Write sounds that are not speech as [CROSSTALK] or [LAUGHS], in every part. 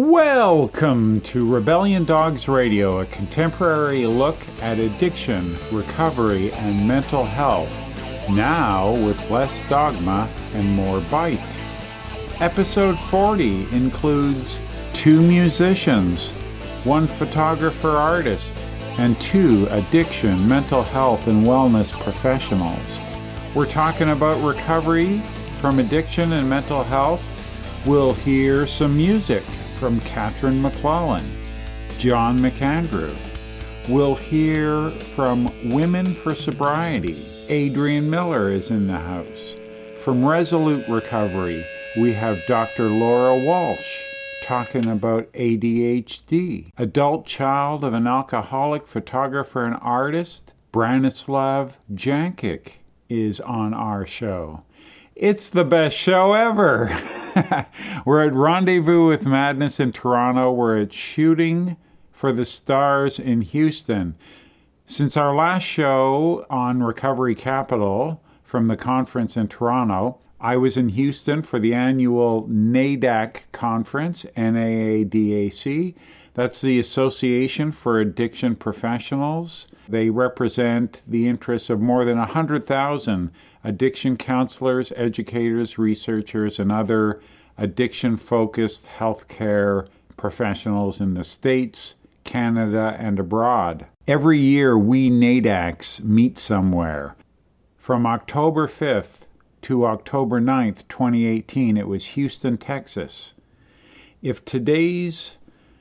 Welcome to Rebellion Dogs Radio, a contemporary look at addiction, recovery, and mental health. Now with less dogma and more bite. Episode 40 includes two musicians, one photographer artist, and two addiction, mental health, and wellness professionals. We're talking about recovery from addiction and mental health. We'll hear some music from Catherine MacLellan, John McAndrew. We'll hear from Women for Sobriety. Adrienne Miller is in the house. From Resolute Recovery, we have Dr. Laura Walsh talking about ADHD. Adult child of an alcoholic photographer and artist, Branislav Jankic, is on our show. It's the best show ever. [LAUGHS] We're at Rendezvous with Madness in Toronto. We're at Shooting for the Stars in Houston. Since our last show on Recovery Capital from the conference in Toronto, I was in Houston for the annual NAADAC conference, NAADAC. That's the Association for Addiction Professionals. They represent the interests of more than 100,000 addiction counselors, educators, researchers, and other addiction focused healthcare professionals in the States, Canada, and abroad. Every year, we NAADACs meet somewhere. From October 5th to October 9th, 2018, it was Houston, Texas. If today's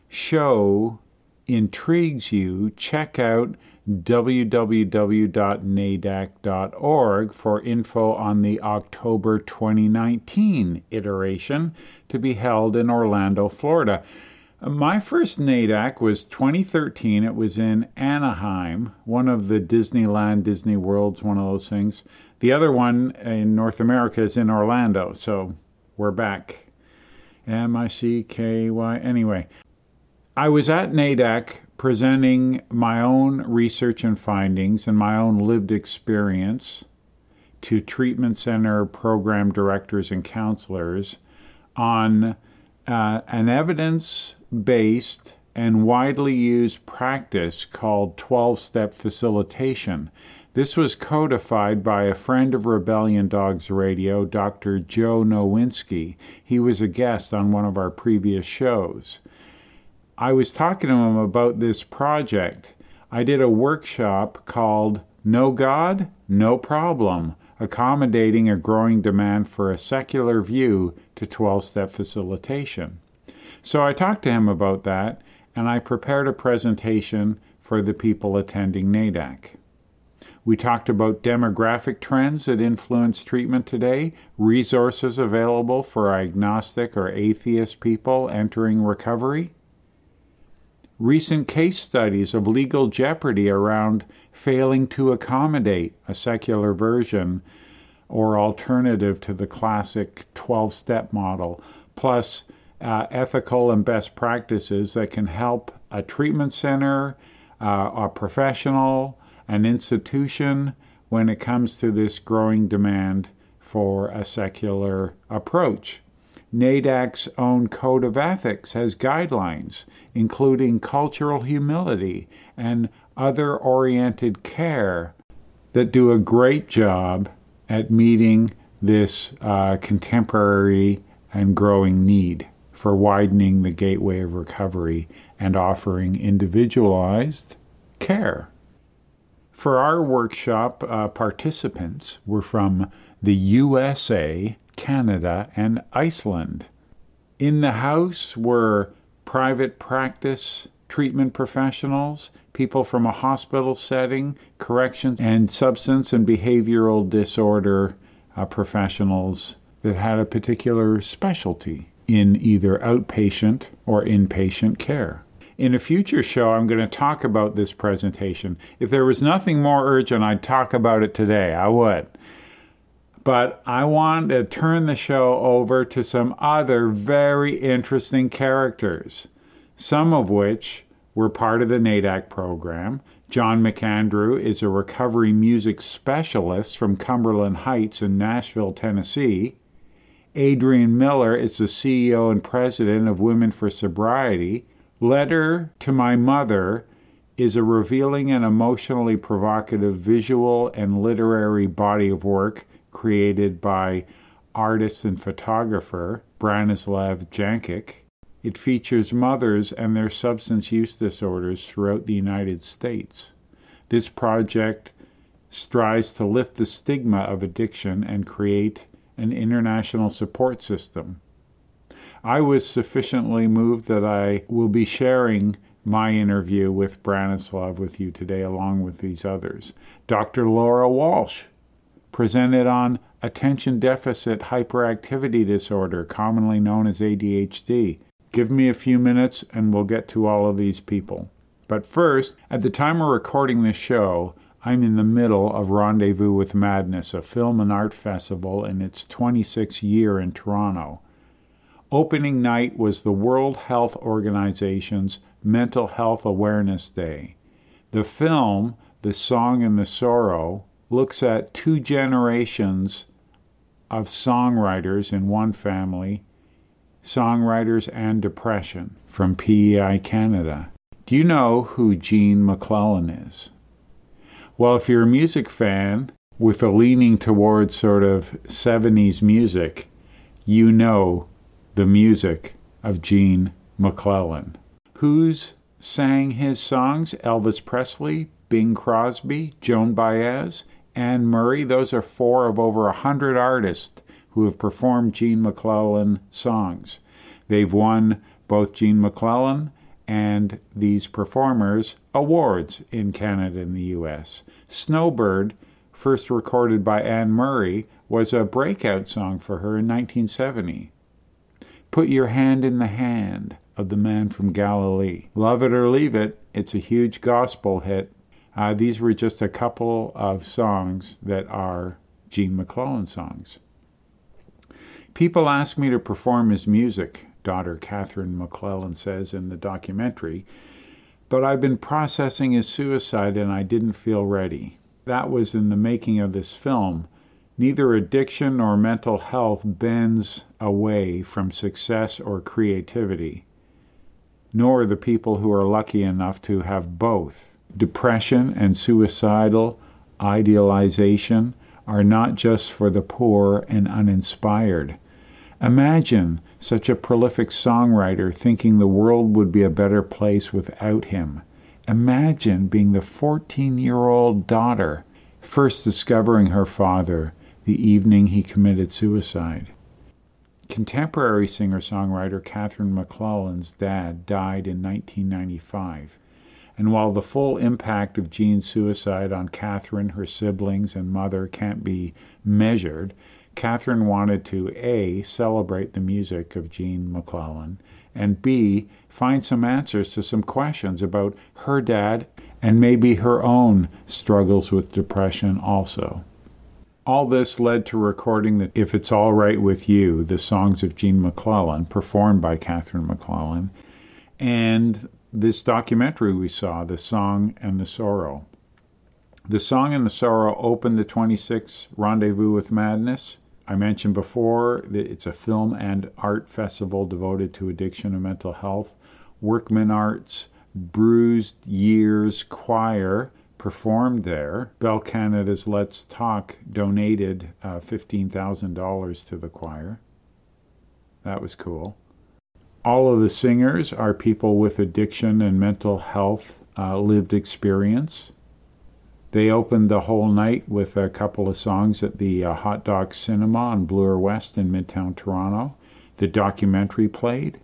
show intrigues you, check out www.naadac.org for info on the October 2019 iteration to be held in Orlando, Florida. My first NAADAC was 2013. It was in Anaheim, one of the Disneyland, Disney Worlds, one of those things. The other one in North America is in Orlando, so we're back. M I C K Y. Anyway, I was at NAADAC presenting my own research and findings and my own lived experience to treatment center program directors and counselors on uh, an evidence based and widely used practice called 12 step facilitation. This was codified by a friend of Rebellion Dogs Radio, Dr. Joe Nowinski. He was a guest on one of our previous shows. I was talking to him about this project. I did a workshop called No God, No Problem, accommodating a growing demand for a secular view to 12 step facilitation. So I talked to him about that and I prepared a presentation for the people attending NAADAC. We talked about demographic trends that influence treatment today, resources available for agnostic or atheist people entering recovery, recent case studies of legal jeopardy around failing to accommodate a secular version or alternative to the classic 12 step model, plus uh, ethical and best practices that can help a treatment center, uh, a professional, an institution when it comes to this growing demand for a secular approach. NAADAC's own code of ethics has guidelines, including cultural humility and other oriented care, that do a great job at meeting this uh, contemporary and growing need for widening the gateway of recovery and offering individualized care. For our workshop, uh, participants were from the USA, Canada, and Iceland. In the house were private practice treatment professionals, people from a hospital setting, corrections, and substance and behavioral disorder uh, professionals that had a particular specialty in either outpatient or inpatient care. In a future show, I'm going to talk about this presentation. If there was nothing more urgent, I'd talk about it today. I would. But I want to turn the show over to some other very interesting characters, some of which were part of the NAADAC program. John McAndrew is a recovery music specialist from Cumberland Heights in Nashville, Tennessee. Adrienne Miller is the CEO and president of Women for Sobriety. Letter to My Mother is a revealing and emotionally provocative visual and literary body of work created by artist and photographer Branislav Jankic. It features mothers and their substance use disorders throughout the United States. This project strives to lift the stigma of addiction and create an international support system. I was sufficiently moved that I will be sharing my interview with Branislav with you today, along with these others. Dr. Laura Walsh presented on attention deficit hyperactivity disorder, commonly known as ADHD. Give me a few minutes and we'll get to all of these people. But first, at the time of recording this show, I'm in the middle of Rendezvous with Madness, a film and art festival in its 26th year in Toronto. Opening night was the World Health Organization's Mental Health Awareness Day. The film, The Song and the Sorrow, looks at two generations of songwriters in one family, songwriters and depression, from PEI Canada. Do you know who Gene MacLellan is? Well, if you're a music fan with a leaning towards sort of 70s music, you know the music of Gene MacLellan. Who's sang his songs? Elvis Presley, Bing Crosby, Joan Baez, Anne Murray. Those are four of over a hundred artists who have performed Gene MacLellan songs. They've won both Gene MacLellan and these performers awards in Canada and the US. Snowbird, first recorded by Anne Murray, was a breakout song for her in 1970. Put Your Hand in the Hand of the Man from Galilee. Love It or Leave It, it's a huge gospel hit. Uh, these were just a couple of songs that are Gene MacLellan songs. People ask me to perform his music, daughter Catherine MacLellan says in the documentary, but I've been processing his suicide and I didn't feel ready. That was in the making of this film. Neither addiction nor mental health bends away from success or creativity, nor the people who are lucky enough to have both. Depression and suicidal idealization are not just for the poor and uninspired. Imagine such a prolific songwriter thinking the world would be a better place without him. Imagine being the 14 year old daughter first discovering her father the evening he committed suicide. Contemporary singer songwriter Catherine MacLellan's dad died in 1995. And while the full impact of Gene's suicide on Catherine, her siblings, and mother can't be measured, Catherine wanted to A. celebrate the music of Gene MacLellan, and B. find some answers to some questions about her dad and maybe her own struggles with depression also. All this led to recording the If It's All Right With You, the songs of Gene MacLellan, performed by Catherine MacLellan. and this documentary we saw, The Song and the Sorrow. The Song and the Sorrow opened the 26th Rendezvous with Madness. I mentioned before that it's a film and art festival devoted to addiction and mental health. Workman Arts, Bruised Years Choir, performed there. Bell Canada's Let's Talk donated uh, $15,000 to the choir. That was cool. All of the singers are people with addiction and mental health uh, lived experience. They opened the whole night with a couple of songs at the uh, Hot Docs Cinema on Bloor West in Midtown Toronto. The documentary played.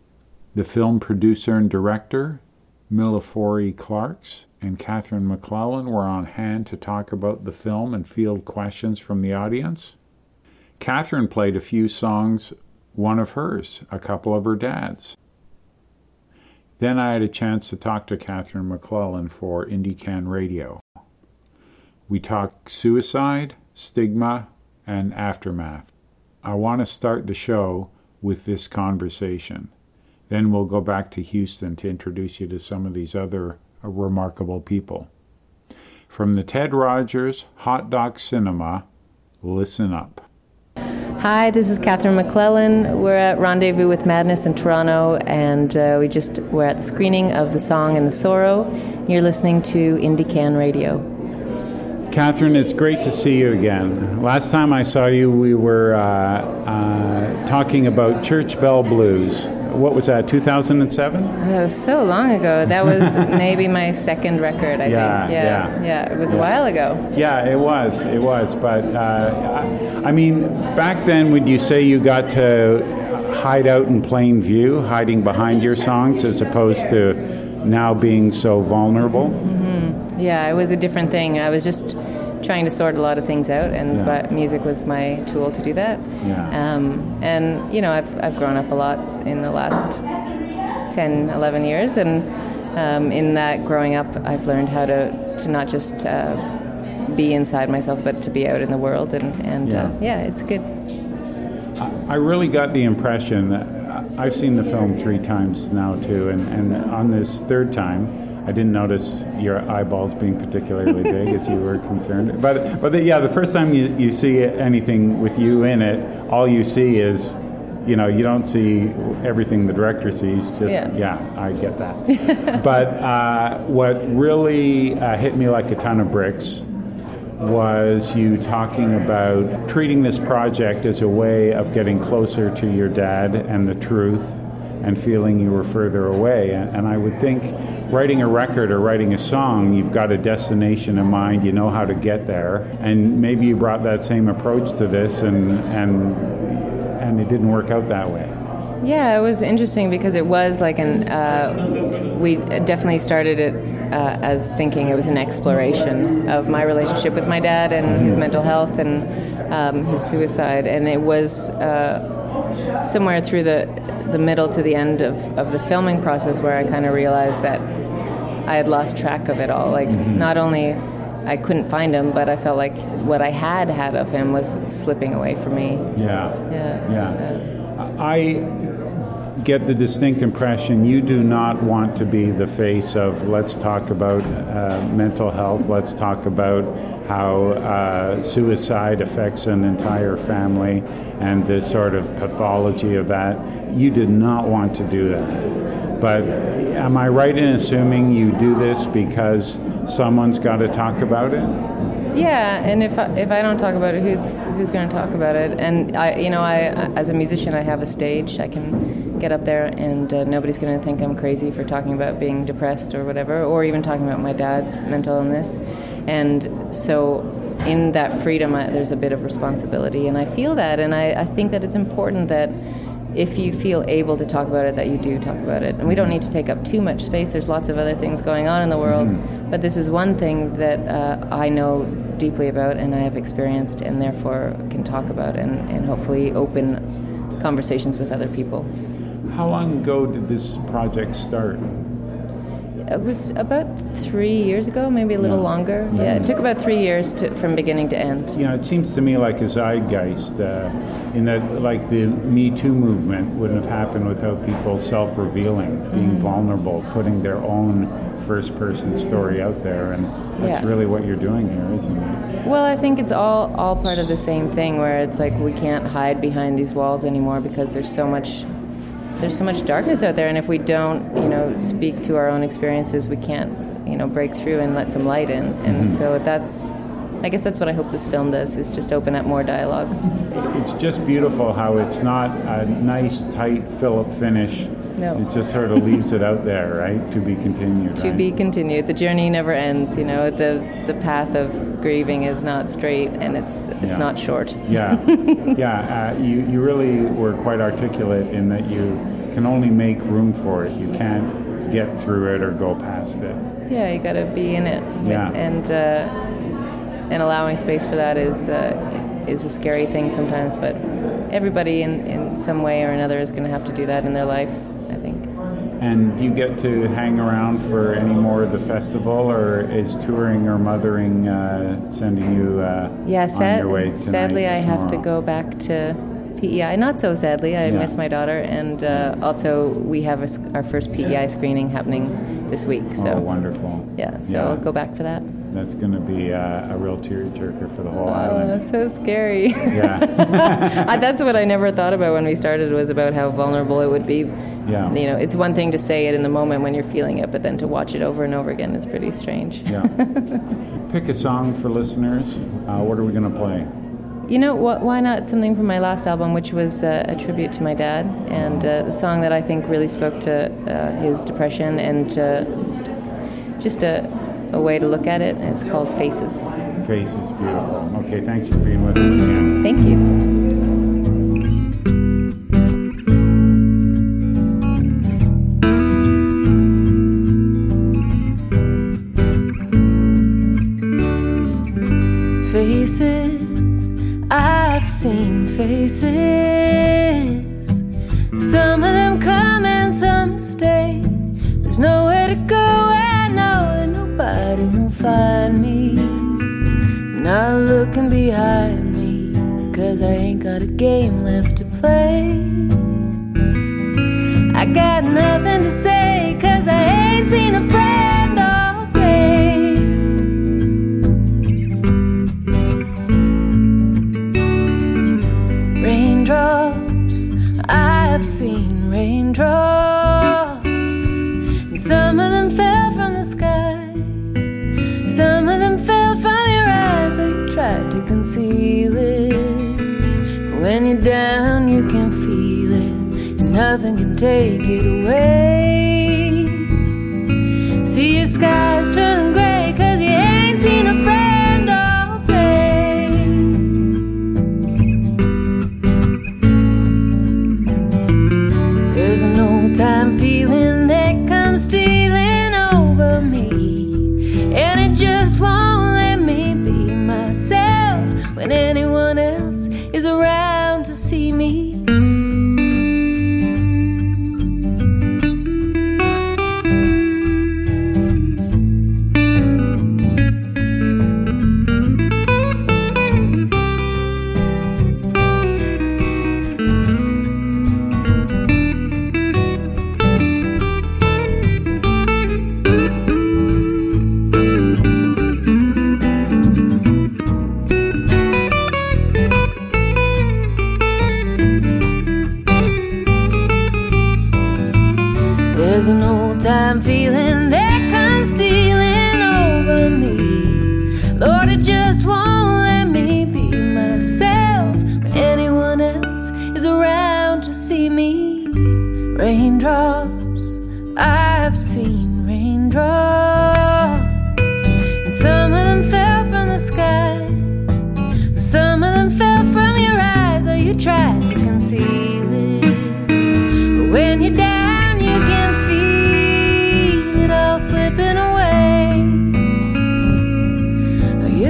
The film producer and director, Millefiore Clarkes, and Catherine MacLellan were on hand to talk about the film and field questions from the audience. Catherine played a few songs, one of hers, a couple of her dad's. Then I had a chance to talk to Catherine MacLellan for IndieCan Radio. We talked suicide, stigma, and aftermath. I want to start the show with this conversation. Then we'll go back to Houston to introduce you to some of these other uh, remarkable people. From the Ted Rogers Hot Docs Cinema, listen up. Hi, this is Catherine MacLellan. We're at Rendezvous with Madness in Toronto, and uh, we just we're at the screening of the song and the sorrow. You're listening to Indie Can Radio. Catherine, it's great to see you again. Last time I saw you, we were uh, uh, talking about Church Bell Blues. What was that, 2007? That was so long ago. That was [LAUGHS] maybe my second record, I Yeah, think. Yeah, yeah. yeah. It was a while ago. Yeah, it was. It was. But uh, I, I mean, back then, would you say you got to hide out in plain view, hiding behind your songs, as opposed to now being so vulnerable? Yeah, it was a different thing. I was just trying to sort a lot of things out, and Yeah. but music was my tool to do that. Yeah. Um, and you know, I've I've grown up a lot in the last 10, 11 years, and um, in that growing up, I've learned how to to not just uh, be inside myself, but to be out in the world, and and Yeah. Uh, yeah, it's good. I really got the impression that I've seen the film three times now too, and, and on this third time, I didn't notice your eyeballs being particularly big as you were concerned. But but the, yeah, the first time you, you see anything with you in it, all you see is, you know, you don't see everything the director sees. Just Yeah. I get that. but uh, what really uh, hit me like a ton of bricks was you talking about treating this project as a way of getting closer to your dad and the truth and feeling you were further away. And, and I would think writing a record or writing a song, you've got a destination in mind, you know how to get there. And maybe you brought that same approach to this and, and, and it didn't work out that way. Yeah, it was interesting because it was like an. Uh, we definitely started it uh, as thinking it was an exploration of my relationship with my dad and his mental health and um, his suicide, and it was uh, somewhere through the the middle to the end of, of the filming process where I kind of realized that I had lost track of it all. Like mm-hmm. not only I couldn't find him, but I felt like what I had had of him was slipping away from me. Yeah. Yeah. Yeah. I get the distinct impression you do not want to be the face of let's talk about uh, mental health, let's talk about how uh, suicide affects an entire family and the sort of pathology of that. You did not want to do that. But am I right in assuming you do this because someone's got to talk about it? Yeah, and if I, if I don't talk about it, who's who's going to talk about it? And I, you know, I as a musician, I have a stage. I can get up there, and uh, nobody's going to think I'm crazy for talking about being depressed or whatever, or even talking about my dad's mental illness. And so, in that freedom, I, there's a bit of responsibility, and I feel that, and I, I think that it's important that if you feel able to talk about it, that you do talk about it. And we don't need to take up too much space. There's lots of other things going on in the world, but this is one thing that uh, I know deeply about and I have experienced, and therefore can talk about and, and hopefully open conversations with other people. How long ago did this project start? It was about three years ago, maybe a little Yeah. longer. Yeah, it took about three years to, from beginning to end. You know, it seems to me like a zeitgeist, uh, in that, like the Me Too movement wouldn't have happened without people self-revealing, being Mm-hmm. vulnerable, putting their own first-person story out there, and that's Yeah. really what you're doing here, isn't it? Well, I think it's all all part of the same thing where it's like we can't hide behind these walls anymore because there's so much there's so much darkness out there and if we don't, you know, speak to our own experiences, we can't, you know, break through and let some light in. And mm-hmm. so that's I guess that's what I hope this film does is just open up more dialogue. It's just beautiful how it's not a nice, tight Philip finish. No. It just sort of leaves it out there, right? To be continued. To right? be continued. The journey never ends, you know. The the path of grieving is not straight and it's it's Yeah. not short. Yeah, [LAUGHS] yeah. Uh, you you really were quite articulate in that you can only make room for it. You can't get through it or go past it. Yeah, you got to be in it. Yeah. And uh, and allowing space for that is uh, is a scary thing sometimes, but everybody in, in some way or another is going to have to do that in their life, I think. And do you get to hang around for any more of the festival, or is touring or mothering uh, sending you uh, Yeah, on sad, your way tonight sadly, I have to go back to PEI. Not so sadly, I Yeah. miss my daughter, and uh, also we have a our first PEI screening happening this week. So Oh, wonderful. yeah, so Yeah. I'll go back for that. That's going to be a, a real tearjerker for the whole island. Oh, island. that's so scary. Yeah. [LAUGHS] I- that's what I never thought about when we started was about how vulnerable it would be. Yeah. You know, it's one thing to say it in the moment when you're feeling it, but then to watch it over and over again is pretty strange. yeah. [LAUGHS] Pick a song for listeners. Uh, what are we going to play? You know, wh- why not something from my last album, which was uh, a tribute to my dad, and uh, the song that I think really spoke to uh, his depression and uh, just a, a way to look at it. And it's called Faces. Faces, beautiful. Okay, thanks for being with us again. Thank you. Faces, I've seen faces. Game left to play. I got nothing to say, cause I ain't seen a friend all day. Raindrops, I've seen raindrops. And some of them fell from the sky. Down, you can feel it, and nothing can take it away. See your skies turning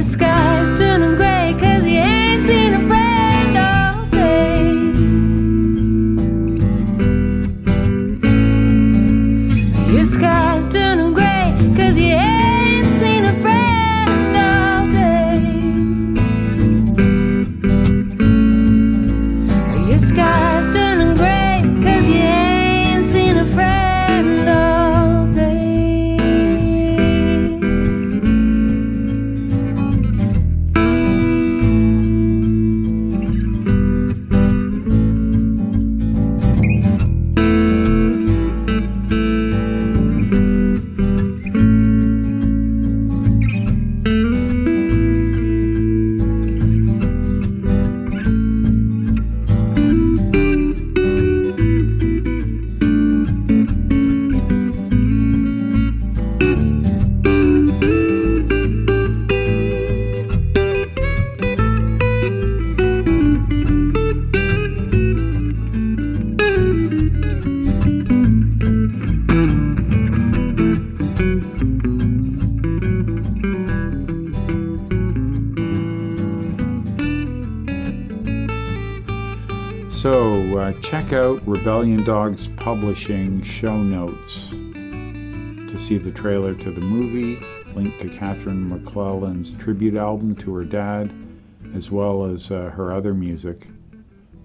Your Dogs Publishing show notes to see the trailer to the movie, link to Catherine MacLellan's tribute album to her dad, as well as uh, her other music.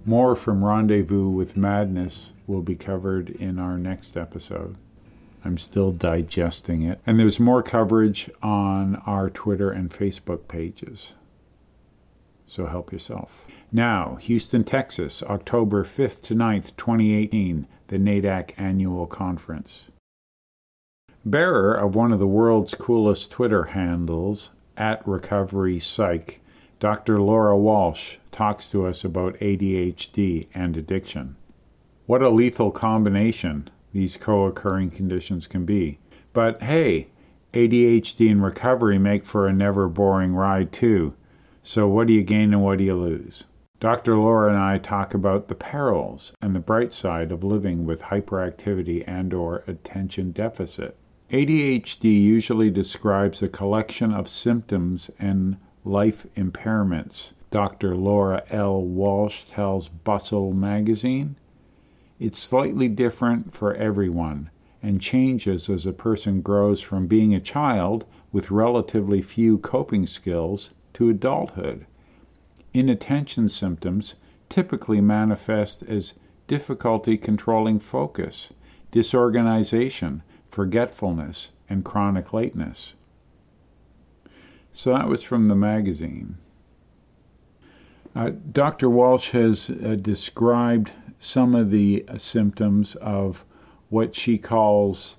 More from Rendezvous with Madness will be covered in our next episode. I'm still digesting it. And there's more coverage on our Twitter and Facebook pages. So help yourself. Now, Houston, Texas, October 5th to 9th, 2018, the NAADAC Annual Conference. Bearer of one of the world's coolest Twitter handles, at Recovery Psych, Dr. Laura Walsh talks to us about ADHD and addiction. What a lethal combination these co occurring conditions can be. But hey, ADHD and recovery make for a never boring ride, too. So, what do you gain and what do you lose? Dr. Laura and I talk about the perils and the bright side of living with hyperactivity and or attention deficit. ADHD usually describes a collection of symptoms and life impairments. Dr. Laura L. Walsh tells Bustle magazine it's slightly different for everyone and changes as a person grows from being a child with relatively few coping skills to adulthood. Inattention symptoms typically manifest as difficulty controlling focus, disorganization, forgetfulness, and chronic lateness. So that was from the magazine. Uh, Dr. Walsh has uh, described some of the uh, symptoms of what she calls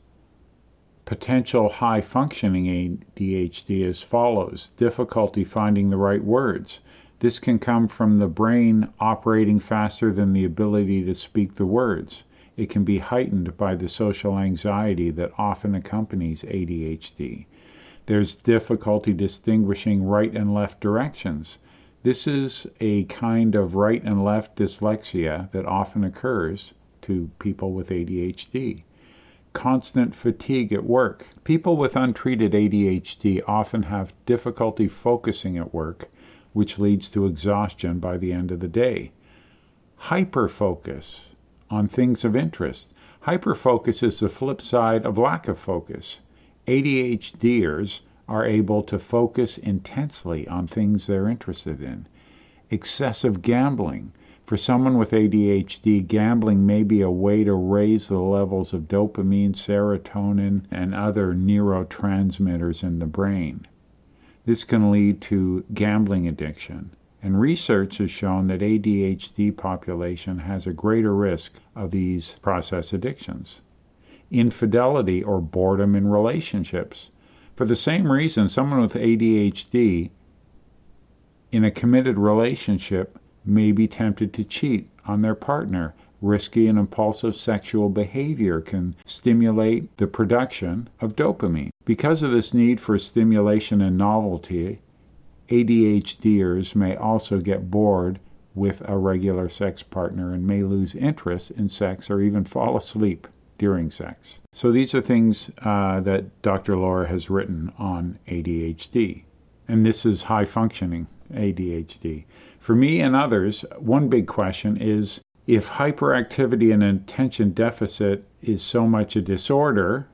potential high functioning ADHD as follows difficulty finding the right words. This can come from the brain operating faster than the ability to speak the words. It can be heightened by the social anxiety that often accompanies ADHD. There's difficulty distinguishing right and left directions. This is a kind of right and left dyslexia that often occurs to people with ADHD. Constant fatigue at work. People with untreated ADHD often have difficulty focusing at work, which leads to exhaustion by the end of the day. Hyperfocus on things of interest. Hyperfocus is the flip side of lack of focus. ADHDers are able to focus intensely on things they're interested in. Excessive gambling. For someone with ADHD, gambling may be a way to raise the levels of dopamine, serotonin, and other neurotransmitters in the brain. This can lead to gambling addiction. And research has shown that ADHD population has a greater risk of these process addictions. Infidelity or boredom in relationships. For the same reason, someone with ADHD in a committed relationship may be tempted to cheat on their partner. Risky and impulsive sexual behavior can stimulate the production of dopamine. Because of this need for stimulation and novelty, ADHDers may also get bored with a regular sex partner and may lose interest in sex or even fall asleep during sex. So these are things uh, that Dr. Laura has written on ADHD. And this is high functioning ADHD. For me and others, one big question is if hyperactivity and attention deficit is so much a disorder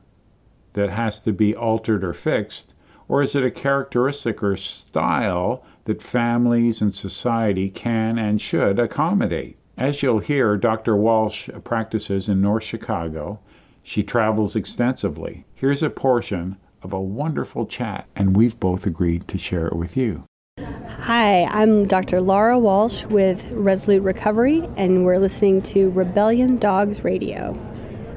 that has to be altered or fixed, or is it a characteristic or style that families and society can and should accommodate? As you'll hear, Dr. Walsh practices in North Chicago. She travels extensively. Here's a portion of a wonderful chat, and we've both agreed to share it with you. Hi, I'm Dr. Laura Walsh with Resolute Recovery, and we're listening to Rebellion Dogs Radio.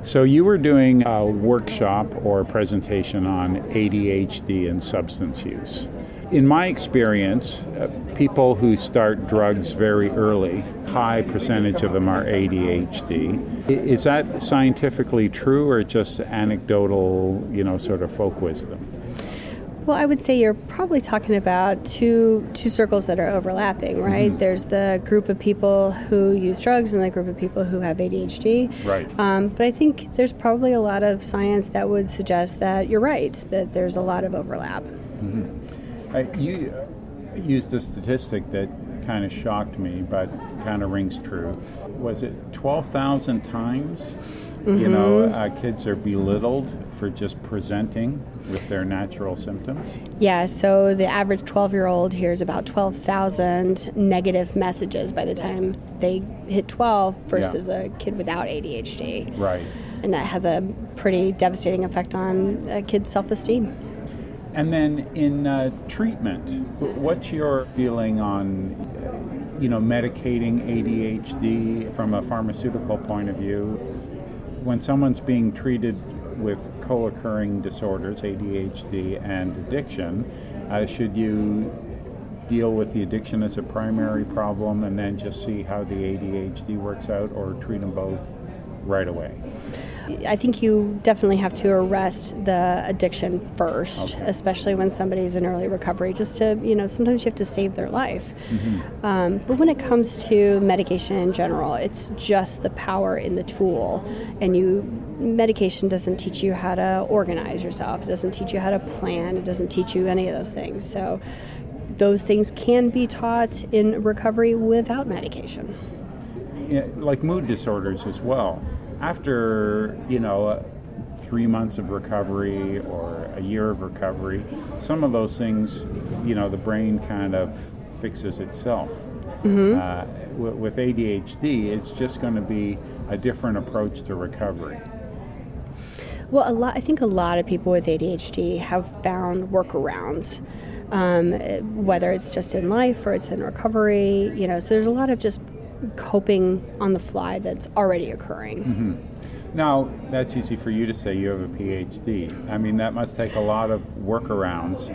So, you were doing a workshop or presentation on ADHD and substance use. In my experience, uh, people who start drugs very early, high percentage of them are ADHD. Is that scientifically true or just anecdotal, you know, sort of folk wisdom? Well, I would say you're probably talking about two two circles that are overlapping, right? Mm-hmm. There's the group of people who use drugs and the group of people who have ADHD. Right. Um, but I think there's probably a lot of science that would suggest that you're right, that there's a lot of overlap. Mm-hmm. I, you used a statistic that kind of shocked me, but kind of rings true. Was it 12,000 times? Mm-hmm. You know, mm-hmm. uh, kids are belittled for just presenting with their natural symptoms? Yeah, so the average 12 year old hears about 12,000 negative messages by the time they hit 12 versus yeah. a kid without ADHD. Right. and that has a pretty devastating effect on a kid's self-esteem. And then in uh, treatment, what's your feeling on, uh, you know, medicating ADHD from a pharmaceutical point of view? When someone's being treated with co-occurring disorders, ADHD and addiction, uh, should you deal with the addiction as a primary problem and then just see how the ADHD works out, or treat them both right away? I think you definitely have to arrest the addiction first, Okay. especially when somebody's in early recovery, just to, you know, sometimes you have to save their life. Mm-hmm. Um, but when it comes to medication in general, it's just the power in the tool. And you, medication doesn't teach you how to organize yourself, it doesn't teach you how to plan, it doesn't teach you any of those things. So those things can be taught in recovery without medication. Yeah, like mood disorders as well. After you know uh, three months of recovery or a year of recovery, some of those things, you know, the brain kind of fixes itself. Uh, with, with ADHD, it's just going to be a different approach to recovery. Well, a lot. I think a lot of people with ADHD have found workarounds, um, whether it's just in life or it's in recovery. You know, so there's a lot of just coping on the fly that's already occurring. Now, that's easy for you to say you have a PhD. I mean, that must take a lot of workarounds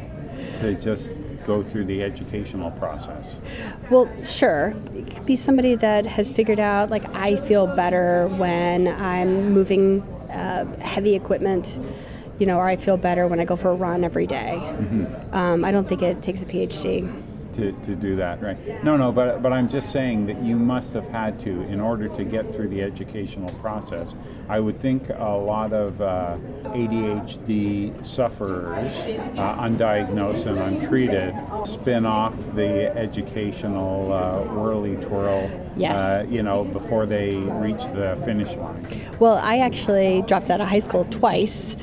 to just go through the educational process. Well, sure. It could be somebody that has figured out, like, I feel better when I'm moving uh, heavy equipment, you know, or I feel better when I go for a run every day. Um, I don't think it takes a PhD. To, to do that, right? No, no, but but I'm just saying that you must have had to in order to get through the educational process. I would think a lot of uh, ADHD sufferers, uh, undiagnosed and untreated, spin off the educational uh, whirly twirl. Yes. Uh, you know, before they reach the finish line. Well, I actually dropped out of high school twice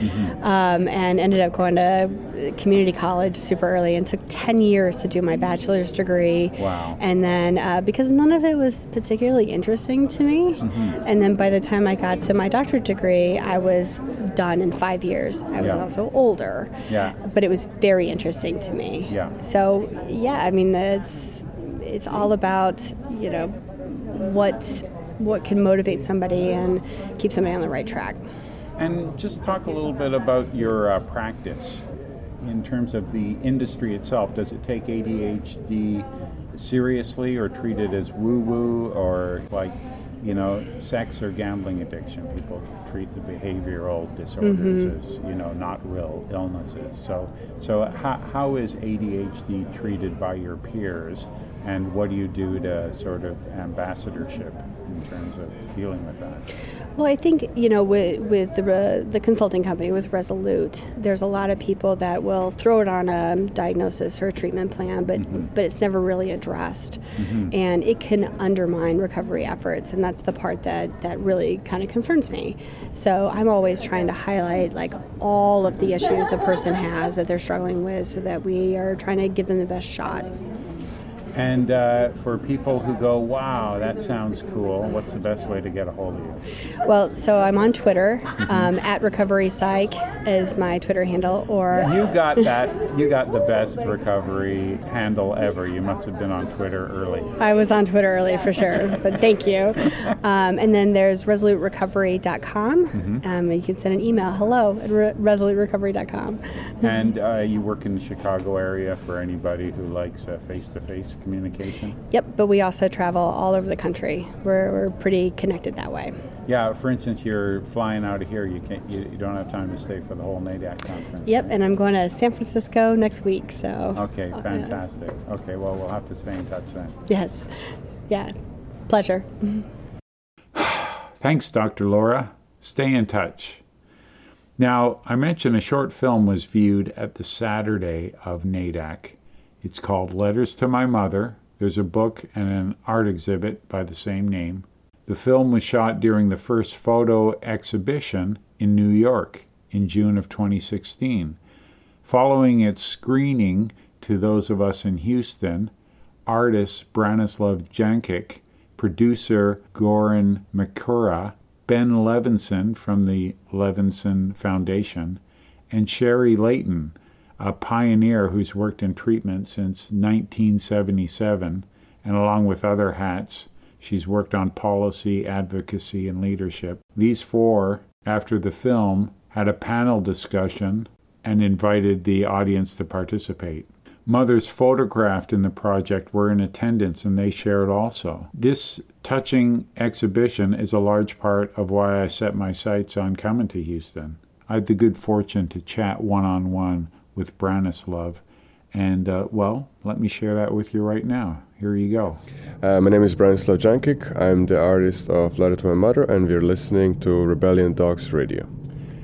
um, and ended up going to community college super early and took 10 years to do my bachelor's degree. Wow. And then, uh, because none of it was particularly interesting to me, and then by the time I got to my doctorate degree, I was done in five years. I was Yeah. also older. Yeah. But it was very interesting to me. Yeah. So, yeah, I mean, it's, it's all about, you know, what what can motivate somebody and keep somebody on the right track. And just talk a little bit about your uh, practice in terms of the industry itself. Does it take ADHD seriously or treat it as woo woo or like, you know, sex or gambling addiction? People treat the behavioral disorders mm-hmm. as, you know, not real illnesses. So, so how, how is ADHD treated by your peers? And what do you do to sort of ambassadorship in terms of dealing with that? Well, I think you know with with the the consulting company with Resolute, there's a lot of people that will throw it on a diagnosis or a treatment plan, but mm-hmm. but it's never really addressed, mm-hmm. and it can undermine recovery efforts, and that's the part that that really kind of concerns me. So I'm always trying to highlight like all of the issues a person has that they're struggling with, so that we are trying to give them the best shot. And uh, for people who go, wow, that sounds cool, what's the best way to get a hold of you? Well, so I'm on Twitter um, [LAUGHS] at Recovery Psych is my Twitter handle, or You got that, you got the best recovery handle ever. You must have been on Twitter early. I was on Twitter early for sure, but thank you. [LAUGHS] Um, and then there's resoluterecovery.com. Um, and you can send an email, hello at re- resoluterecovery.com. And uh, you work in the Chicago area for anybody who likes face to face communication? Yep, but we also travel all over the country. We're, we're pretty connected that way. Yeah, for instance, you're flying out of here, you, can't, you, you don't have time to stay for the whole NAADAC conference. Yep, and I'm going to San Francisco next week, so. Okay, uh, fantastic. Okay, well, we'll have to stay in touch then. Yes. Yeah. Pleasure. [SIGHS] Thanks, Dr. Laura. Stay in touch. Now, I mentioned a short film was viewed at the Saturday of NAADAC. It's called Letters to My Mother. There's a book and an art exhibit by the same name. The film was shot during the first photo exhibition in New York in June of 2016. Following its screening to those of us in Houston, artist Branislav Jankic, producer Goran Mikura, Ben Levinson from the Levinson Foundation, and Sherry Layton, a pioneer who's worked in treatment since 1977, and along with other hats, she's worked on policy, advocacy, and leadership. These four, after the film, had a panel discussion and invited the audience to participate. Mothers photographed in the project were in attendance and they shared also. This touching exhibition is a large part of why I set my sights on coming to Houston. I had the good fortune to chat one on one with Branislav, and uh, well, let me share that with you right now. Here you go. Uh, my name is Branislav Jankic. I'm the artist of Letter to My Mother, and we're listening to Rebellion Dogs Radio.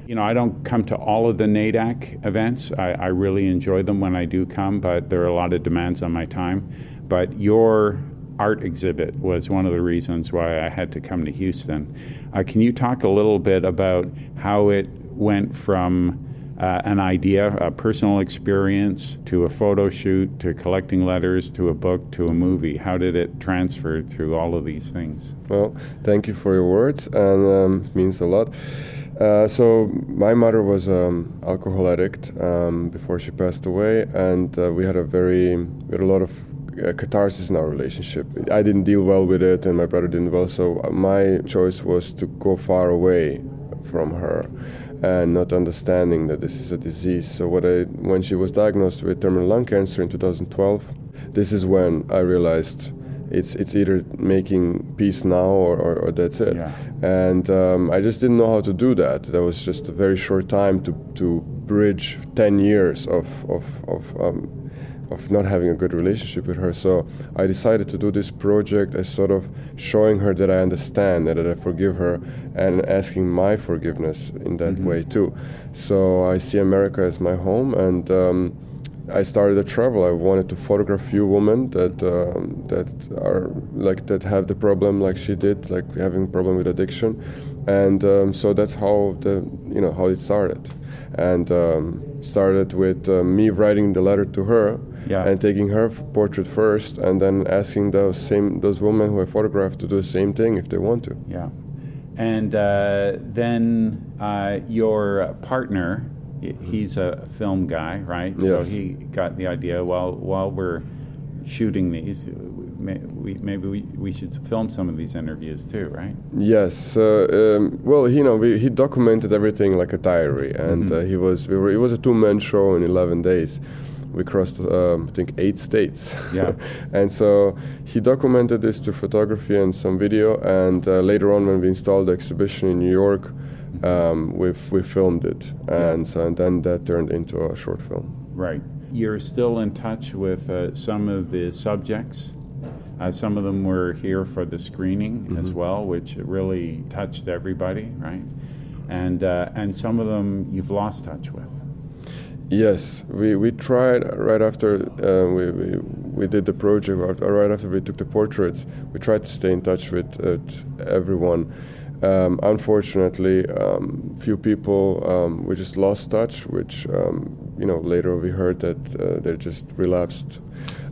You know, I don't come to all of the NAADAC events. I, I really enjoy them when I do come, but there are a lot of demands on my time. But your art exhibit was one of the reasons why I had to come to Houston. Uh, can you talk a little bit about how it went from uh, an idea, a personal experience, to a photo shoot, to collecting letters, to a book, to a movie? How did it transfer through all of these things? Well, thank you for your words, and um, it means a lot. Uh, so my mother was um, alcohol addict um, before she passed away, and uh, we had a very we had a lot of uh, catharsis in our relationship. I didn't deal well with it, and my brother didn't well. So my choice was to go far away from her, and not understanding that this is a disease. So what I when she was diagnosed with terminal lung cancer in 2012, this is when I realized it's it's either making peace now or, or, or that's it. Yeah. And um, I just didn't know how to do that. That was just a very short time to, to bridge 10 years of, of, of, um, of not having a good relationship with her. So I decided to do this project as sort of showing her that I understand and that I forgive her and asking my forgiveness in that way too. So I see America as my home and um, I started a travel. I wanted to photograph few women that um, that are like that have the problem like she did, like having problem with addiction, and um, so that's how the you know how it started, and um, started with uh, me writing the letter to her. Yeah. And taking her portrait first, and then asking those same those women who I photographed to do the same thing if they want to. Yeah. And uh, then uh, your partner, he's a film guy, right? Yes. So he got the idea. While while we're shooting these, we, maybe we, we should film some of these interviews too, right? Yes. Uh, um, well, you know, we, he documented everything like a diary, and Mhm. uh, he was. We were. It was a two-man show in 11 days. We crossed, um, I think, eight states. Yeah. [LAUGHS] and so he documented this through photography and some video. And uh, later on, when we installed the exhibition in New York, um, we we filmed it, and so and then that turned into a short film. Right. You're still in touch with uh, some of the subjects. Uh, some of them were here for the screening as well, which really touched everybody, right? And uh, and some of them you've lost touch with. Yes, we, we tried right after uh, we, we, we did the project, right after we took the portraits, we tried to stay in touch with everyone. Um, unfortunately, um, few people um, we just lost touch, which um, you know later we heard that uh, they just relapsed,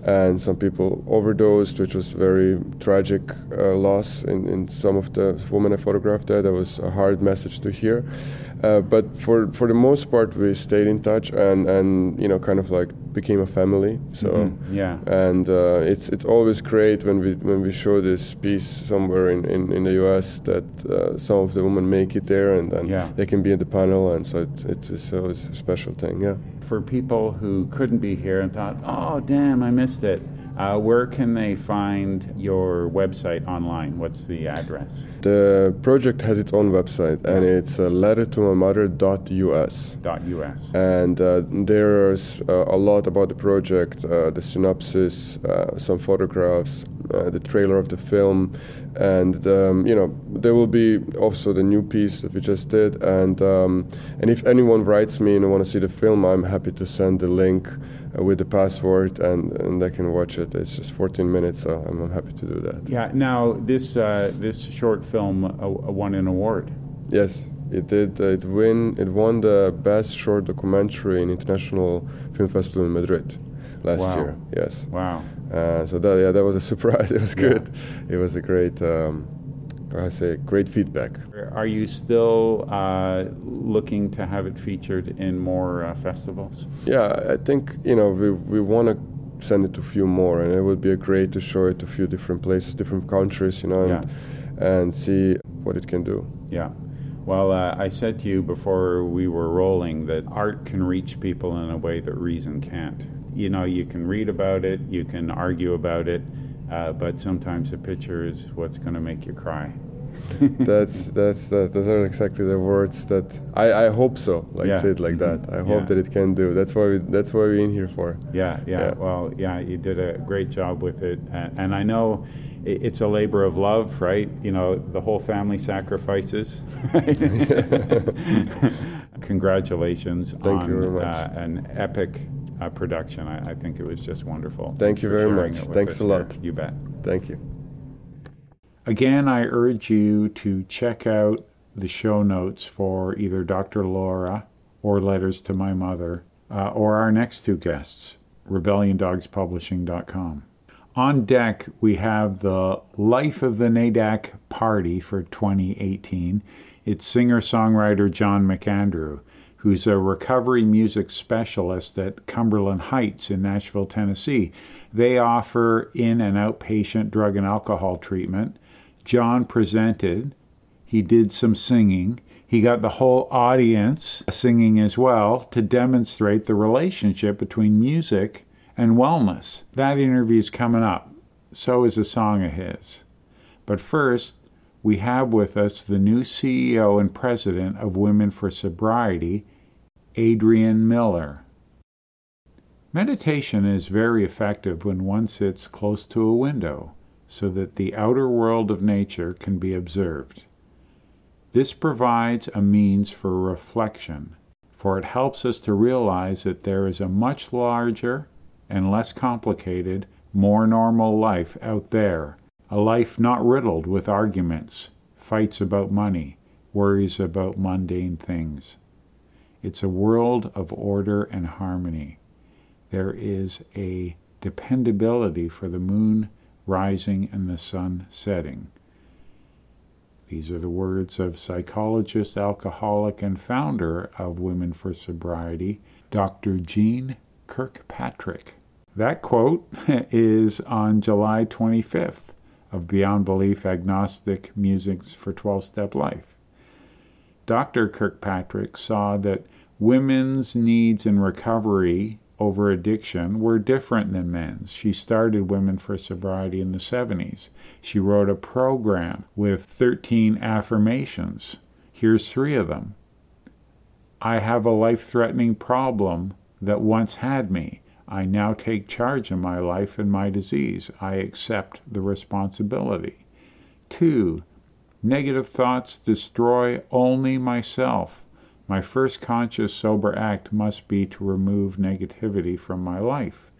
and some people overdosed, which was very tragic uh, loss in, in some of the women I photographed there. That was a hard message to hear. Uh, but for for the most part, we stayed in touch and and you know kind of like became a family. So Mhm, yeah. and uh, it's it's always great when we when we show this piece somewhere in, in, in the U.S. that uh, some of the women make it there and then Yeah. they can be in the panel and so it's it's, it's always a special thing. Yeah. For people who couldn't be here and thought, "Oh, damn, I missed it," uh, where can they find your website online? What's the address? The project has its own website and it's uh, lettertomymother.us. Dot .us. and uh, there's uh, a lot about the project uh, the synopsis uh, some photographs uh, the trailer of the film and um, you know there will be also the new piece that we just did and um, and if anyone writes me and want to see the film i'm happy to send the link with the password and, and they can watch it it's just 14 minutes so i'm, I'm happy to do that Yeah. Now this uh, this short film uh, uh, won an award. yes it did uh, it win it won the best short documentary in international film festival in madrid last Wow. year yes Wow. Uh, so that yeah, that was a [LAUGHS] surprise. It was Yeah. good. It was a great, um, I say, great feedback. Are you still uh, looking to have it featured in more uh, festivals? Yeah, I think you know we we want to send it to a few more, and it would be great to show it to a few different places, different countries, you know, and, and see what it can do. Yeah. Well, uh, I said to you before we were rolling that art can reach people in a way that reason can't. You know, you can read about it, you can argue about it, uh, but sometimes a picture is what's going to make you cry. [LAUGHS] that's that's that. Those are exactly the words that I, I hope so. Like yeah. say it like mm-hmm. that. I hope that it can do. That's why we, that's why we're in here for. Yeah, yeah, yeah. Well, yeah, you did a great job with it, and, and I know it's a labor of love, right? You know, the whole family sacrifices. [LAUGHS] [LAUGHS] Congratulations Thank on you very much. Uh, an epic uh, production. I, I, think it was just wonderful. Thank you very much. Thanks a lot. Here. You bet. Thank you. Again, I urge you to check out the show notes for either Dr. Laura or Letters to My Mother uh, or our next two guests, RebellionDogsPublishing.com. On deck, we have the Life of the NAADAC Party for 2018. It's singer songwriter John McAndrew, who's a recovery music specialist at Cumberland Heights in Nashville, Tennessee. They offer in and outpatient drug and alcohol treatment John presented. He did some singing. He got the whole audience singing as well to demonstrate the relationship between music and wellness. That interview is coming up. So is a song of his. But first, we have with us the new CEO and president of Women for Sobriety, Adrienne Miller. Meditation is very effective when one sits close to a window so that the outer world of nature can be observed. This provides a means for reflection, for it helps us to realize that there is a much larger and less complicated, more normal life out there, a life not riddled with arguments, fights about money, worries about mundane things. It's a world of order and harmony. There is a dependability for the moon rising and the sun setting. These are the words of psychologist, alcoholic, and founder of Women for Sobriety, Dr. Jean Kirkpatrick. That quote [LAUGHS] is on July 25th of Beyond Belief Agnostic Musings for 12 Step Life. Dr. Kirkpatrick saw that women's needs in recovery over addiction were different than men's. She started Women for Sobriety in the 70s. She wrote a program with 13 affirmations. Here's three of them I have a life threatening problem that once had me. I now take charge of my life and my disease. I accept the responsibility. Two, negative thoughts destroy only myself. My first conscious sober act must be to remove negativity from my life.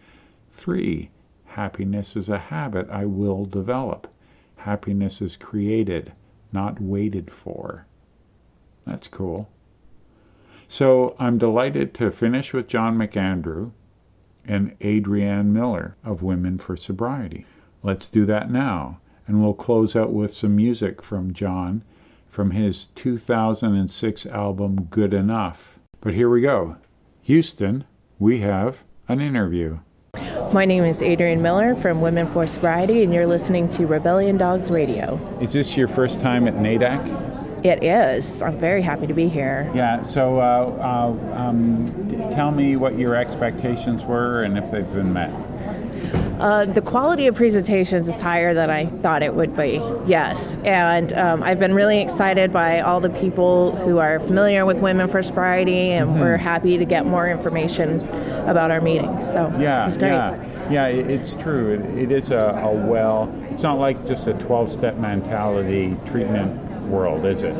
3. Happiness is a habit I will develop. Happiness is created, not waited for. That's cool. So I'm delighted to finish with John McAndrew and Adrienne Miller of Women for Sobriety. Let's do that now, and we'll close out with some music from John from his 2006 album Good Enough. But here we go. Houston, we have an interview. My name is Adrienne Miller from Women for Sobriety, and you're listening to Rebellion Dogs Radio. Is this your first time at NAADAC? It is. I'm very happy to be here. Yeah, so uh, uh, um, tell me what your expectations were and if they've been met. Uh, the quality of presentations is higher than I thought it would be, yes. And um, I've been really excited by all the people who are familiar with Women for Sobriety, and mm-hmm. we're happy to get more information about our meetings. So yeah, it's great. Yeah, yeah it's true. it, it is a, a well, it's not like just a 12 step mentality treatment world, is it?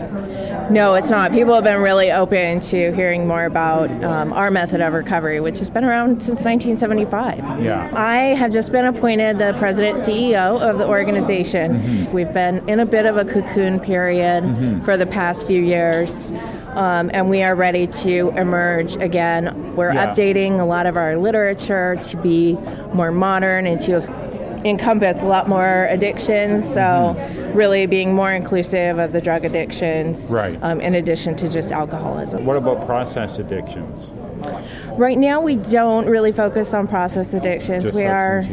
No, it's not. People have been really open to hearing more about um, our method of recovery, which has been around since 1975. Yeah. I have just been appointed the president CEO of the organization. Mm-hmm. We've been in a bit of a cocoon period mm-hmm. for the past few years. Um, and we are ready to emerge again. We're yeah. updating a lot of our literature to be more modern and to encompass a lot more addictions. So, Mm-hmm. really being more inclusive of the drug addictions, Right. um, in addition to just alcoholism. What about process addictions? Right now, we don't really focus on process addictions. Just we are,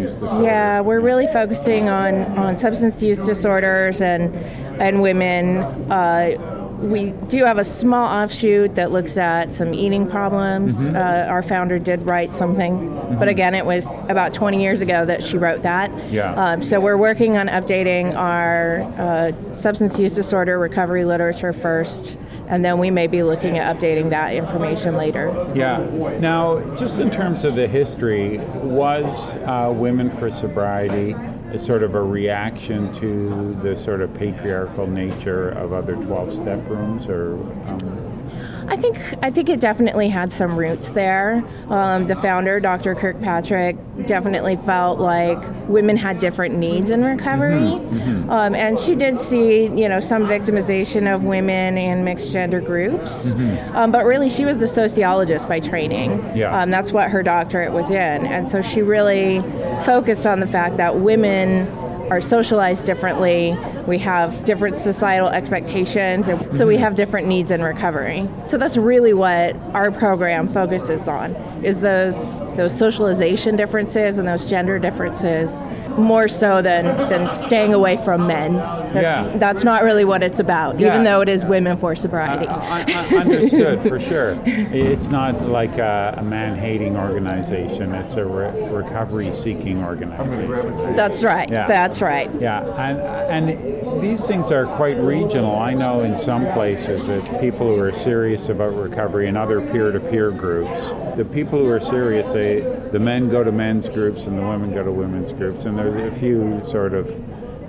yeah, we're really focusing on, on substance use disorders and and women. Uh, we do have a small offshoot that looks at some eating problems. Mm-hmm. Uh, our founder did write something, but again, it was about 20 years ago that she wrote that. Yeah. Um, so we're working on updating our uh, substance use disorder recovery literature first, and then we may be looking at updating that information later. Yeah. Now, just in terms of the history, was uh, Women for Sobriety a sort of a reaction to the sort of patriarchal nature of other 12 step rooms, or um, I think I think it definitely had some roots there. Um, the founder, Dr. Kirkpatrick, definitely felt like women had different needs in recovery, Um, and she did see you know some victimization of women in mixed gender groups. Um, but really, she was a sociologist by training. Yeah. Um, that's what her doctorate was in, and so she really focused on the fact that women are socialized differently. We have different societal expectations, and so we mhm. have different needs in recovery. So that's really what our program focuses on: is those those socialization differences and those gender differences, more so than than staying away from men. That's, Yeah. that's not really what it's about, Yeah. even though it is women for sobriety. I, I, understood for [LAUGHS] sure. It's not like a, a man-hating organization; it's a re- recovery-seeking organization. that's right. Yeah. That's right. Yeah, and and these things are quite regional. I know in some places that people who are serious about recovery and other peer-to-peer groups, the people who are serious, they the men go to men's groups and the women go to women's groups, and there's a few sort of,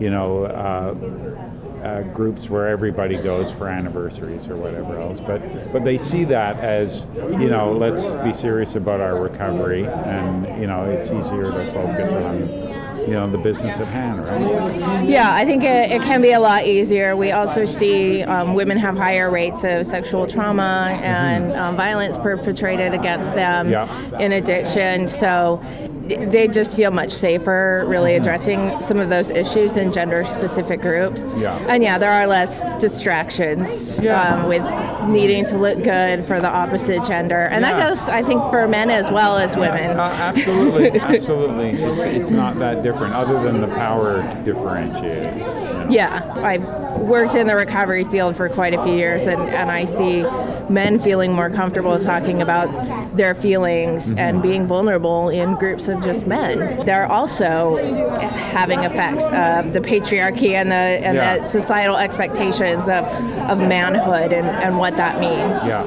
you know. Uh, uh, groups where everybody goes for anniversaries or whatever else, but but they see that as you know, let's be serious about our recovery, and you know, it's easier to focus on you know the business at hand, right? Yeah, I think it, it can be a lot easier. We also see um, women have higher rates of sexual trauma and um, violence perpetrated against them Yeah. in addiction. So they just feel much safer really addressing some of those issues in gender specific groups. Yeah. And yeah, there are less distractions Yeah. um, with needing to look good for the opposite gender. And that goes, I think, for men as well as women. Uh, absolutely, [LAUGHS] absolutely. It's, it's not that different, other than the power differentiator. you know. Yeah, I've worked in the recovery field for quite a few years, and, and I see men feeling more comfortable talking about their feelings and being vulnerable in groups of just men. They're also having effects of the patriarchy and the and Yeah. the societal expectations of, of manhood and, and what that means. Yeah.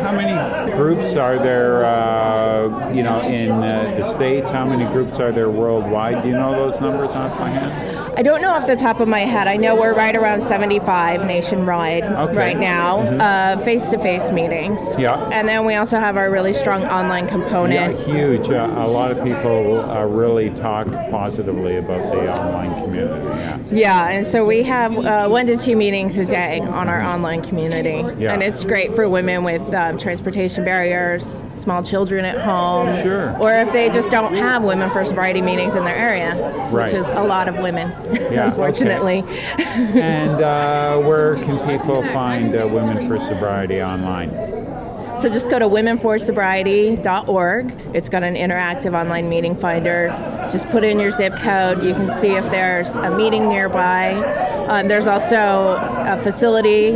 How many groups are there, uh, you know, in uh, the States? How many groups are there worldwide? Do you know those numbers off by hand? I don't know off the top of my head. I know we're right around 75 nationwide Okay. right now, uh, face-to-face meetings. Yeah. And then we also have our really strong online component. Yeah, huge. Uh, a lot of people uh, really talk positively about the online community. Yeah. Yeah, and so we have uh, one to two meetings a day on our online community. Yeah. And it's great for women with um, transportation barriers, small children at home, Sure. or if they just don't have women for sobriety meetings in their area, Right. which is a lot of women, Yeah, unfortunately. and uh, where can people find uh, Women for Sobriety online? So just go to womenforsobriety.org. It's got an interactive online meeting finder. Just put in your zip code. You can see if there's a meeting nearby. Um, there's also a facility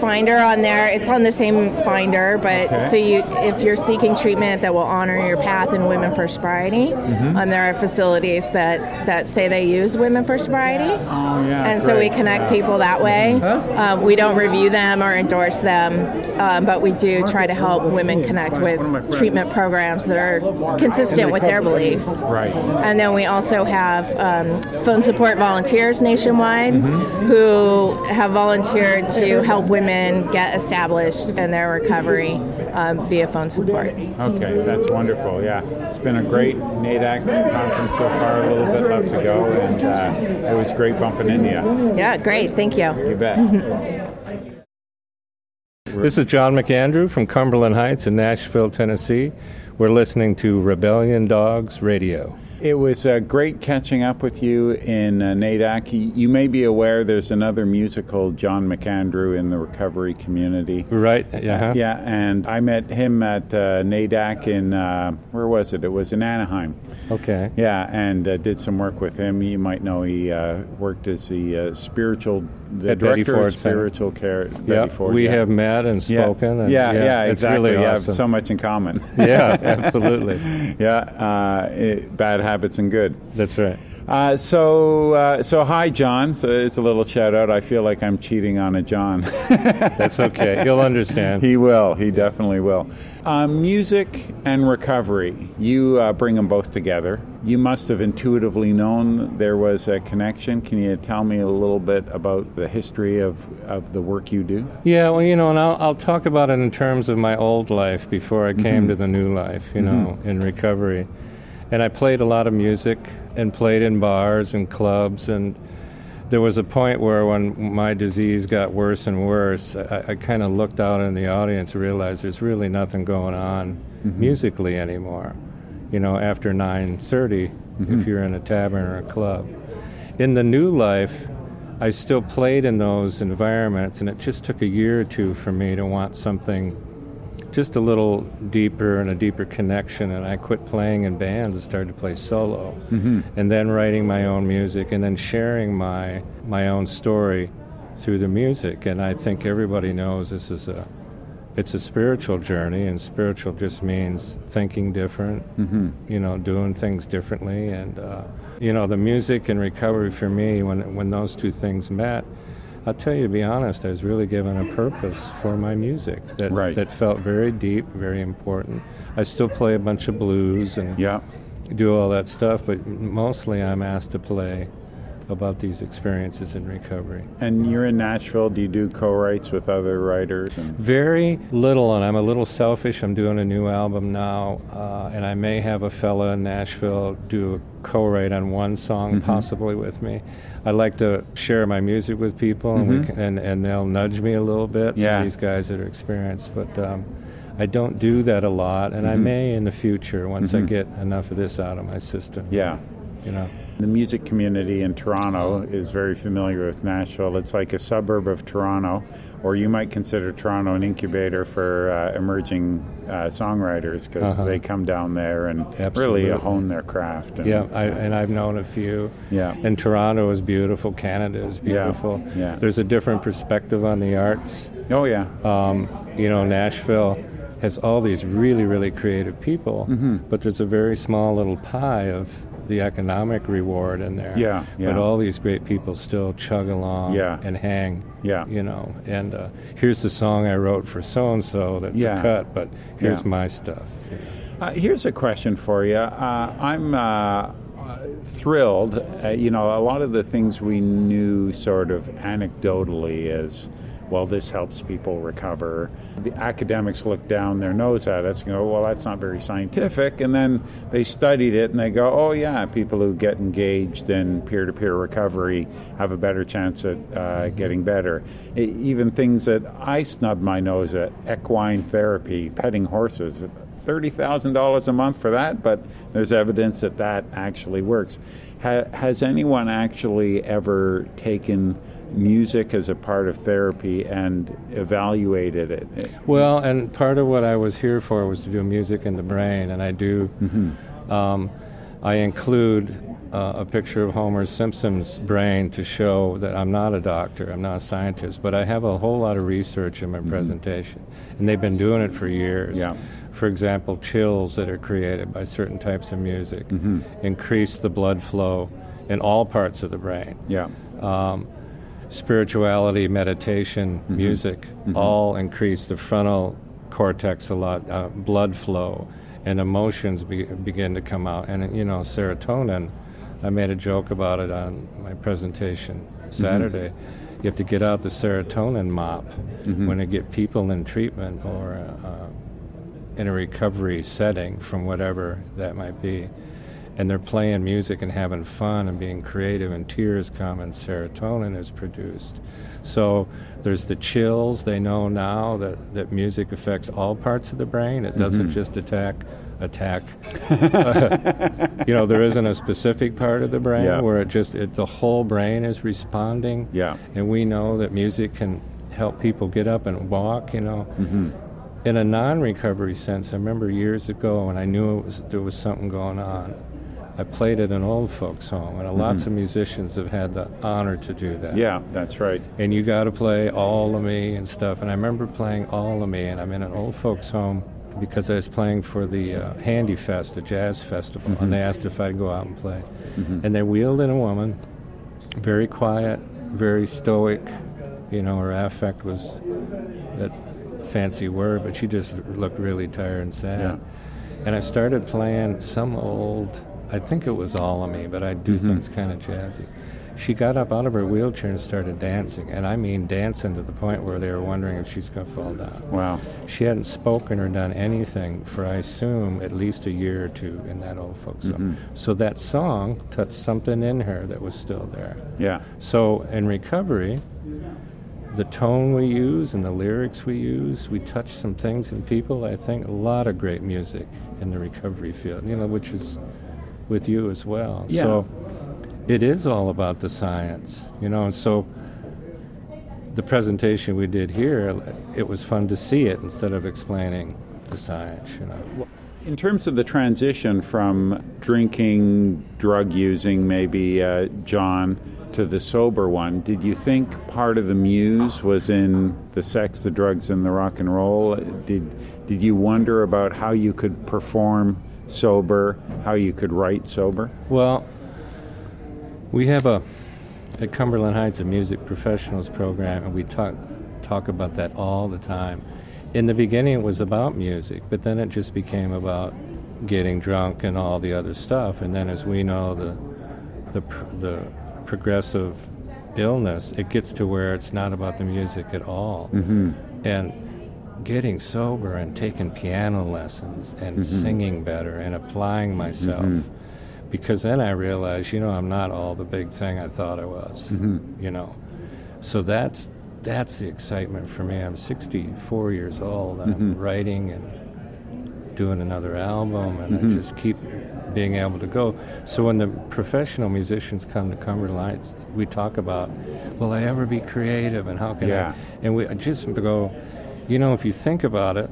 finder on there. It's on the same finder, but Okay. so you, if you're seeking treatment that will honor your path in Women for Sobriety, Mm-hmm. um, there are facilities that that say they use Women for Sobriety. Oh, yeah. And so we connect Yeah. people that way. Um, we don't review them or endorse them, um, but we do try to help women connect with treatment programs that are consistent with their beliefs. Right. And then we also have um, phone support volunteers nationwide who have volunteered to help women get established in their recovery um, via phone support. Okay, that's wonderful. Yeah, it's been a great NAADAC conference so far. A little bit left to go, and uh, it was great bumping into you. Yeah, great. Thank you. You bet. [LAUGHS] This is John McAndrew from Cumberland Heights in Nashville, Tennessee. We're listening to Rebellion Dogs Radio. It was uh, great catching up with you in uh, NAADAC. You, may be aware there's another musical, John McAndrew, in the recovery community. Right. Yeah. Yeah, and I met him at uh, NAADAC in, uh, where was it? It was in Anaheim. Okay. Yeah, and uh, did some work with him. You might know he uh, worked as the uh, spiritual, the At Betty director Ford of Center. spiritual care. Yeah. Ford, we yeah. have met and yeah. spoken. And yeah, yeah, it's exactly. really we awesome. have so much in common. [LAUGHS] yeah, absolutely. [LAUGHS] yeah, uh, it- bad habits and good. That's right. Uh, so, uh, so hi, John. So it's a little shout out. I feel like I'm cheating on a John. [LAUGHS] That's okay. You'll understand. he will. He definitely will. Uh, music and recovery. You uh, bring them both together. You must have intuitively known there was a connection. Can you tell me a little bit about the history of, of the work you do? Yeah, well, you know, and I'll, I'll talk about it in terms of my old life before I came to the new life, you know, in recovery. And I played a lot of music and played in bars and clubs. And there was a point where when my disease got worse and worse, I, I kind of looked out in the audience and realized there's really nothing going on mm-hmm. musically anymore. You know, after 9:30, if mm-hmm. you're in a tavern or a club. In the new life, I still played in those environments, and it just took a year or two for me to want something just a little deeper and a deeper connection. And I quit playing in bands and started to play solo, and then writing my own music, and then sharing my my own story through the music. And I think everybody knows this is a it's a spiritual journey, and spiritual just means thinking different, mm-hmm. you know, doing things differently, and uh, you know, the music and recovery for me, when when those two things met, I'll tell you to be honest, I was really given a purpose for my music that Right. that felt very deep, very important. I still play a bunch of blues and Yeah. do all that stuff, but mostly I'm asked to play about these experiences in recovery. And you're in Nashville. Do you do co-writes with other writers? Very little, and I'm a little selfish. I'm doing a new album now, uh, and I may have a fella in Nashville do a co-write on one song, possibly with me. I like to share my music with people, and, we mm-hmm. can, and and they'll nudge me a little bit. Yeah. these guys that are experienced, but. Um, I don't do that a lot, and I mm-hmm. may in the future once I mm-hmm. get enough of this out of my system. yeah. you know. The music community in Toronto is very familiar with Nashville. It's like a suburb of Toronto, or you might consider Toronto an incubator for uh, emerging uh, songwriters because Uh-huh. they come down there and Absolutely. really hone their craft. And, Yeah, I, and I've known a few. Yeah. And Toronto is beautiful. Canada is Yeah, beautiful. yeah. There's a different perspective on the arts. Oh yeah. Um, you know, Nashville has all these really, really creative people, Mm-hmm. but there's a very small little pie of the economic reward in there. Yeah, yeah. But all these great people still chug along Yeah. and hang. Yeah. You know, and uh, here's the song I wrote for so and so that's Yeah. a cut, but here's Yeah. my stuff. Uh, here's a question for you. Uh, I'm uh, thrilled. Uh, you know, a lot of the things we knew sort of anecdotally as, well, this helps people recover. The academics look down their nose at us and go, well, that's not very scientific. And then they studied it and they go, oh, yeah, people who get engaged in peer to peer recovery have a better chance at uh, getting better. E- even things that I snub my nose at, equine therapy, petting horses $30,000 a month for that, but there's evidence that that actually works. Ha- has anyone actually ever taken music as a part of therapy and evaluated it? Well, and part of what I was here for was to do music in the brain, and I do. Um, I include uh, a picture of Homer Simpson's brain to show that I'm not a doctor, I'm not a scientist, but I have a whole lot of research in my presentation, and they've been doing it for years. Yeah. For example, chills that are created by certain types of music increase the blood flow in all parts of the brain Yeah. um, spirituality, meditation, music, all increase the frontal cortex a lot, uh, blood flow, and emotions be, begin to come out. And, you know, serotonin, I made a joke about it on my presentation Saturday. You have to get out the serotonin mop when you get people in treatment or uh, in a recovery setting from whatever that might be. And they're playing music and having fun and being creative, and tears come, and serotonin is produced. So there's the chills. They know now that, that music affects all parts of the brain. It doesn't Mhm. just attack attack. [LAUGHS] you know, there isn't a specific part of the brain Yeah. where it just it, the whole brain is responding. Yeah. And we know that music can help people get up and walk. You know. Mhm. In a non-recovery sense, I remember years ago when I knew it was, there was something going on. I played at an old folks' home, and lots Mhm. of musicians have had the honor to do that. Yeah, that's right. And you got to play all of me and stuff. And I remember playing all of me, and I'm in an old folks' home because I was playing for the uh, Handy Fest, a jazz festival, Mhm. and they asked if I'd go out and play. Mhm. And they wheeled in a woman, very quiet, very stoic. You know, her affect was that fancy word, but she just looked really tired and sad. Yeah. And I started playing some old, I think it was all of me, but I do Mhm. things kind of jazzy. She got up out of her wheelchair and started dancing, and I mean dancing to the point where they were wondering if she's going to fall down. Wow. She hadn't spoken or done anything for, I assume, at least a year or two in that old folks' home. Mhm. So that song touched something in her that was still there. Yeah. So in recovery, the tone we use and the lyrics we use, we touch some things in people. I think a lot of great music in the recovery field, you know, which is with you as well. Yeah. So it is all about the science, you know, and so the presentation we did here, it was fun to see it instead of explaining the science, you know. In terms of the transition from drinking, drug using, maybe uh, John, to the sober one, did you think part of the muse was in the sex, the drugs, and the rock and roll? Did did you wonder about how you could perform sober, how you could write sober? Well, we have a at Cumberland Heights a music professionals program, and we talk talk about that all the time. In the beginning, it was about music, but then it just became about getting drunk and all the other stuff. And then, as we know, the the the progressive illness, it gets to where it's not about the music at all. Mhm. And getting sober and taking piano lessons and Mhm. singing better and applying myself Mhm. because then I realized, you know, I'm not all the big thing I thought I was. Mhm. You know, so that's that's the excitement for me. I'm 64 years old. I'm Mhm. writing and doing another album, and. I just keep being able to go. So when the professional musicians come to Cumberland Heights, we talk about, will I ever be creative, and how can Yeah. I? And we just go, you know, if you think about it,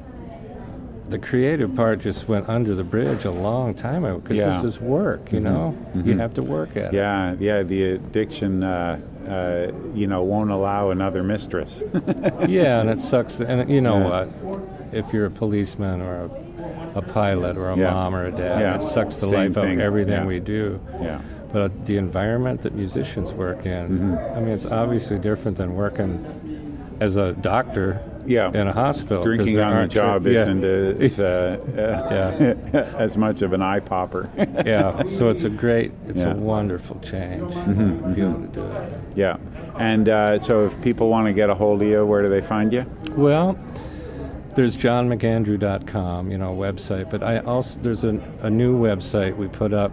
the creative part just went under the bridge a long time ago because Yeah. this is work, you Mhm. know? You Mhm. have to work at it. Yeah, yeah. The addiction, uh, uh, you know, won't allow another mistress. [LAUGHS] yeah, and it sucks. And you know Yeah. what? If you're a policeman or a, a pilot or a Yeah. mom or a dad, Yeah. it sucks the Same life thing. out of everything Yeah. we do. Yeah. But the environment that musicians work in, Mhm. I mean, it's obviously different than working as a doctor Yeah. in a hospital. Drinking on the job yeah. isn't as, uh, [LAUGHS] uh, as much of an eye popper. [LAUGHS] yeah, so it's a great, it's Yeah. a wonderful change Mhm, to be able to do it. Yeah. And uh, so if people want to get a hold of you, where do they find you? Well, there's johnmcandrew.com, you know, website, but I also there's a, a new website we put up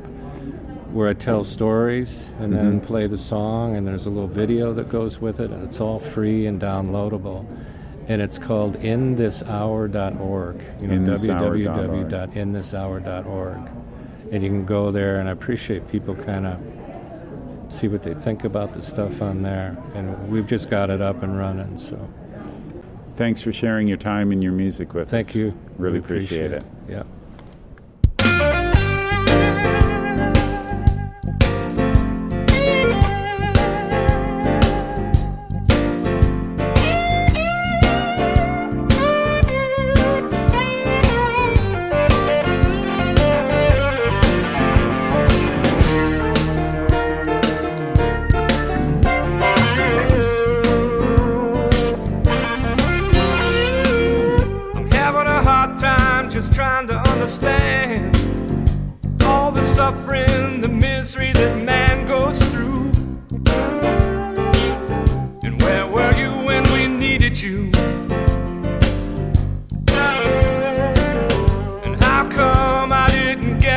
where I tell stories and then Mhm. play the song, and there's a little video that goes with it, and it's all free and downloadable. And it's called inthishour.org, you know, Inthishour.org. www.inthishour.org. And you can go there, and I appreciate people kind of see what they think about the stuff on there. And we've just got it up and running, so. Thanks for sharing your time and your music with us. Thank you. Really We appreciate, it. Yeah.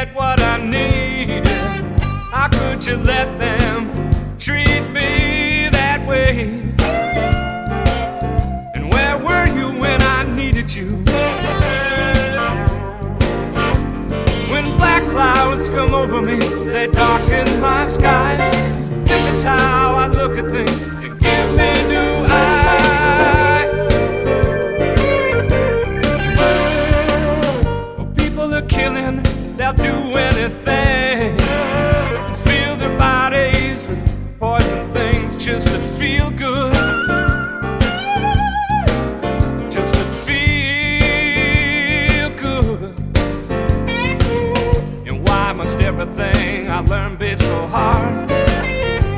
Get what I needed? could you let them treat me that way? And where were you when I needed you? When black clouds come over me, they darken my skies. If it's how I look at things, Fill their bodies with poison things just to feel good. Just to feel good. And why must everything I learn be so hard?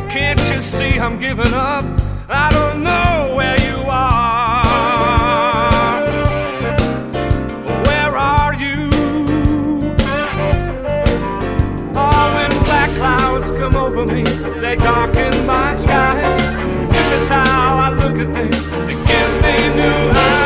Can't you see I'm giving up? I don't know they darken my skies. If it's how I look at things, they give me new eyes.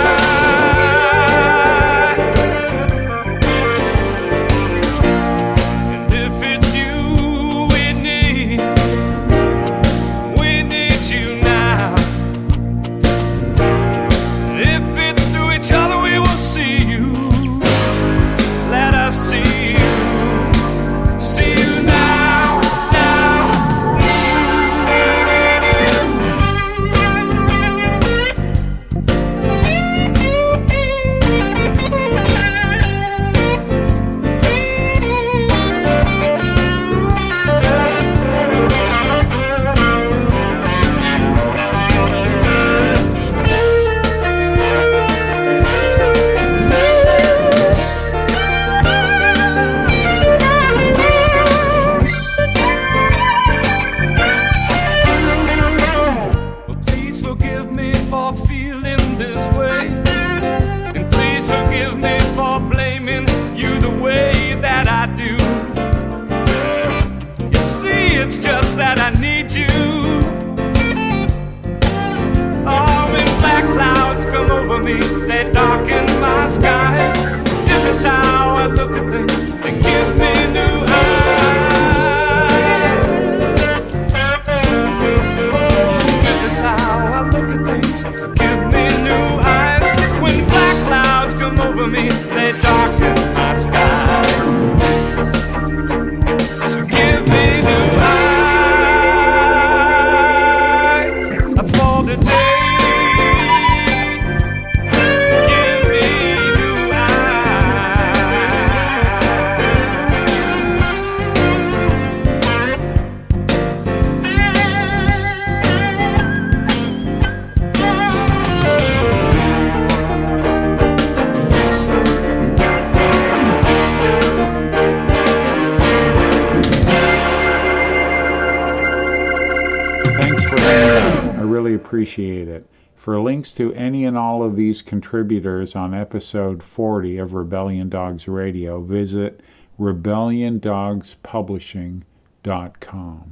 Contributors on episode 40 of Rebellion Dogs Radio, visit rebelliondogspublishing.com.